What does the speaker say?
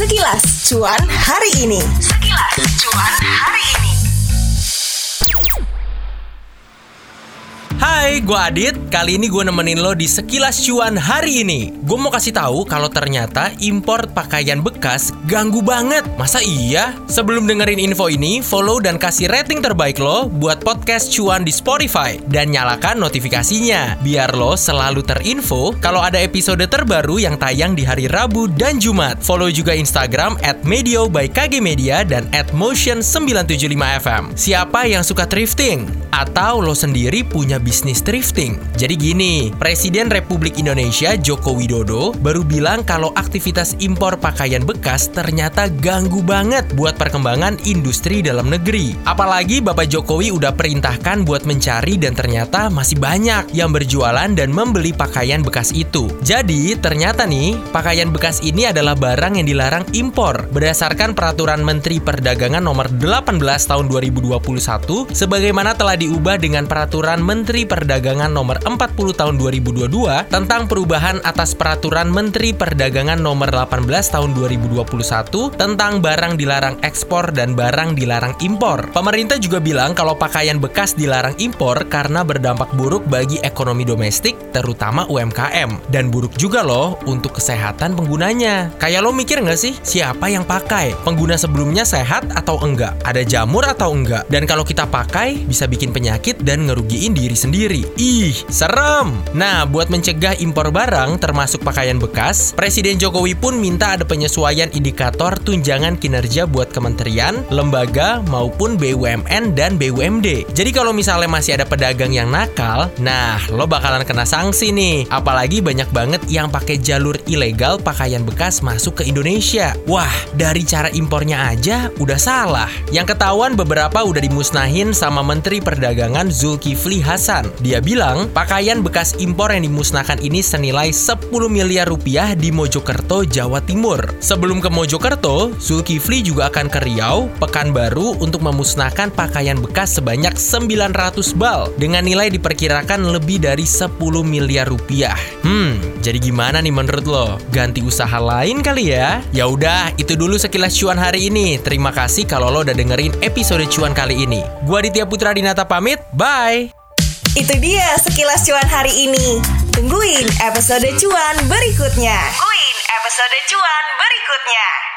Sekilas cuan hari ini. Sekilas cuan hari ini. Hai, gue Adit. Kali ini gue nemenin lo di sekilas cuan hari ini. Gue mau kasih tahu kalau ternyata impor pakaian bekas ganggu banget. Masa iya? Sebelum dengerin info ini, follow dan kasih rating terbaik lo buat podcast cuan di Spotify dan nyalakan notifikasinya biar lo selalu terinfo kalau ada episode terbaru yang tayang di hari Rabu dan Jumat. Follow juga Instagram at Medio by KG Media dan at Motion 975 FM. Siapa yang suka thrifting? Atau lo sendiri punya bisnis thrifting? Jadi gini, Presiden Republik Indonesia Joko Widodo baru bilang kalau aktivitas impor pakaian bekas ternyata ganggu banget buat perkembangan industri dalam negeri. Apalagi Bapak Jokowi udah perintahkan buat mencari dan ternyata masih banyak yang berjualan dan membeli pakaian bekas itu. Jadi, ternyata nih, pakaian bekas ini adalah barang yang dilarang impor berdasarkan peraturan Menteri Perdagangan nomor 18 tahun 2021 sebagaimana telah diubah dengan peraturan Menteri Perdagangan nomor 40 tahun 2022 tentang perubahan atas peraturan Menteri Perdagangan nomor 18 tahun 2021 tentang barang dilarang ekspor dan barang dilarang impor. Pemerintah juga bilang kalau pakaian bekas dilarang impor karena berdampak buruk bagi ekonomi domestik, terutama UMKM. Dan buruk juga loh untuk kesehatan penggunanya. Kayak lo mikir nggak sih, siapa yang pakai? Pengguna sebelumnya sehat atau enggak? Ada jamur atau enggak? Dan kalau kita pakai, bisa bikin penyakit dan ngerugiin diri sendiri. Ih, serem! Nah, buat mencegah impor barang, termasuk pakaian bekas, Presiden Jokowi pun minta ada penyesuaian indikator tunjangan kinerja buat kementerian, lembaga, maupun BUMN dan BUMD. Jadi kalau misalnya masih ada pedagang yang nakal, nah lo bakalan kena sanksi nih. Apalagi banyak banget yang pakai jalur ilegal pakaian bekas masuk ke Indonesia. Wah, dari cara impornya aja udah salah. Yang ketahuan beberapa udah dimusnahin sama Menteri Perdagangan Zulkifli Hasan. Dia bilang, pakaian bekas impor yang dimusnahkan ini senilai 10 miliar rupiah di Mojokerto, Jawa Timur. Sebelum ke Mojokerto, Zulkifli juga akan ke Riau, Pekanbaru untuk memusnahkan pakaian bekas sebanyak 900 bal dengan nilai diperkirakan lebih dari 10 miliar rupiah. Hmm, jadi gimana nih menurut lo? Ganti usaha lain kali ya? Ya udah, itu dulu sekilas cuan hari ini. Terima kasih kalau lo udah dengerin episode cuan kali ini. Gua Aditya Putra Dinata pamit. Bye. Itu dia sekilas cuan hari ini. Tungguin episode cuan berikutnya. Tungguin episode cuan berikutnya.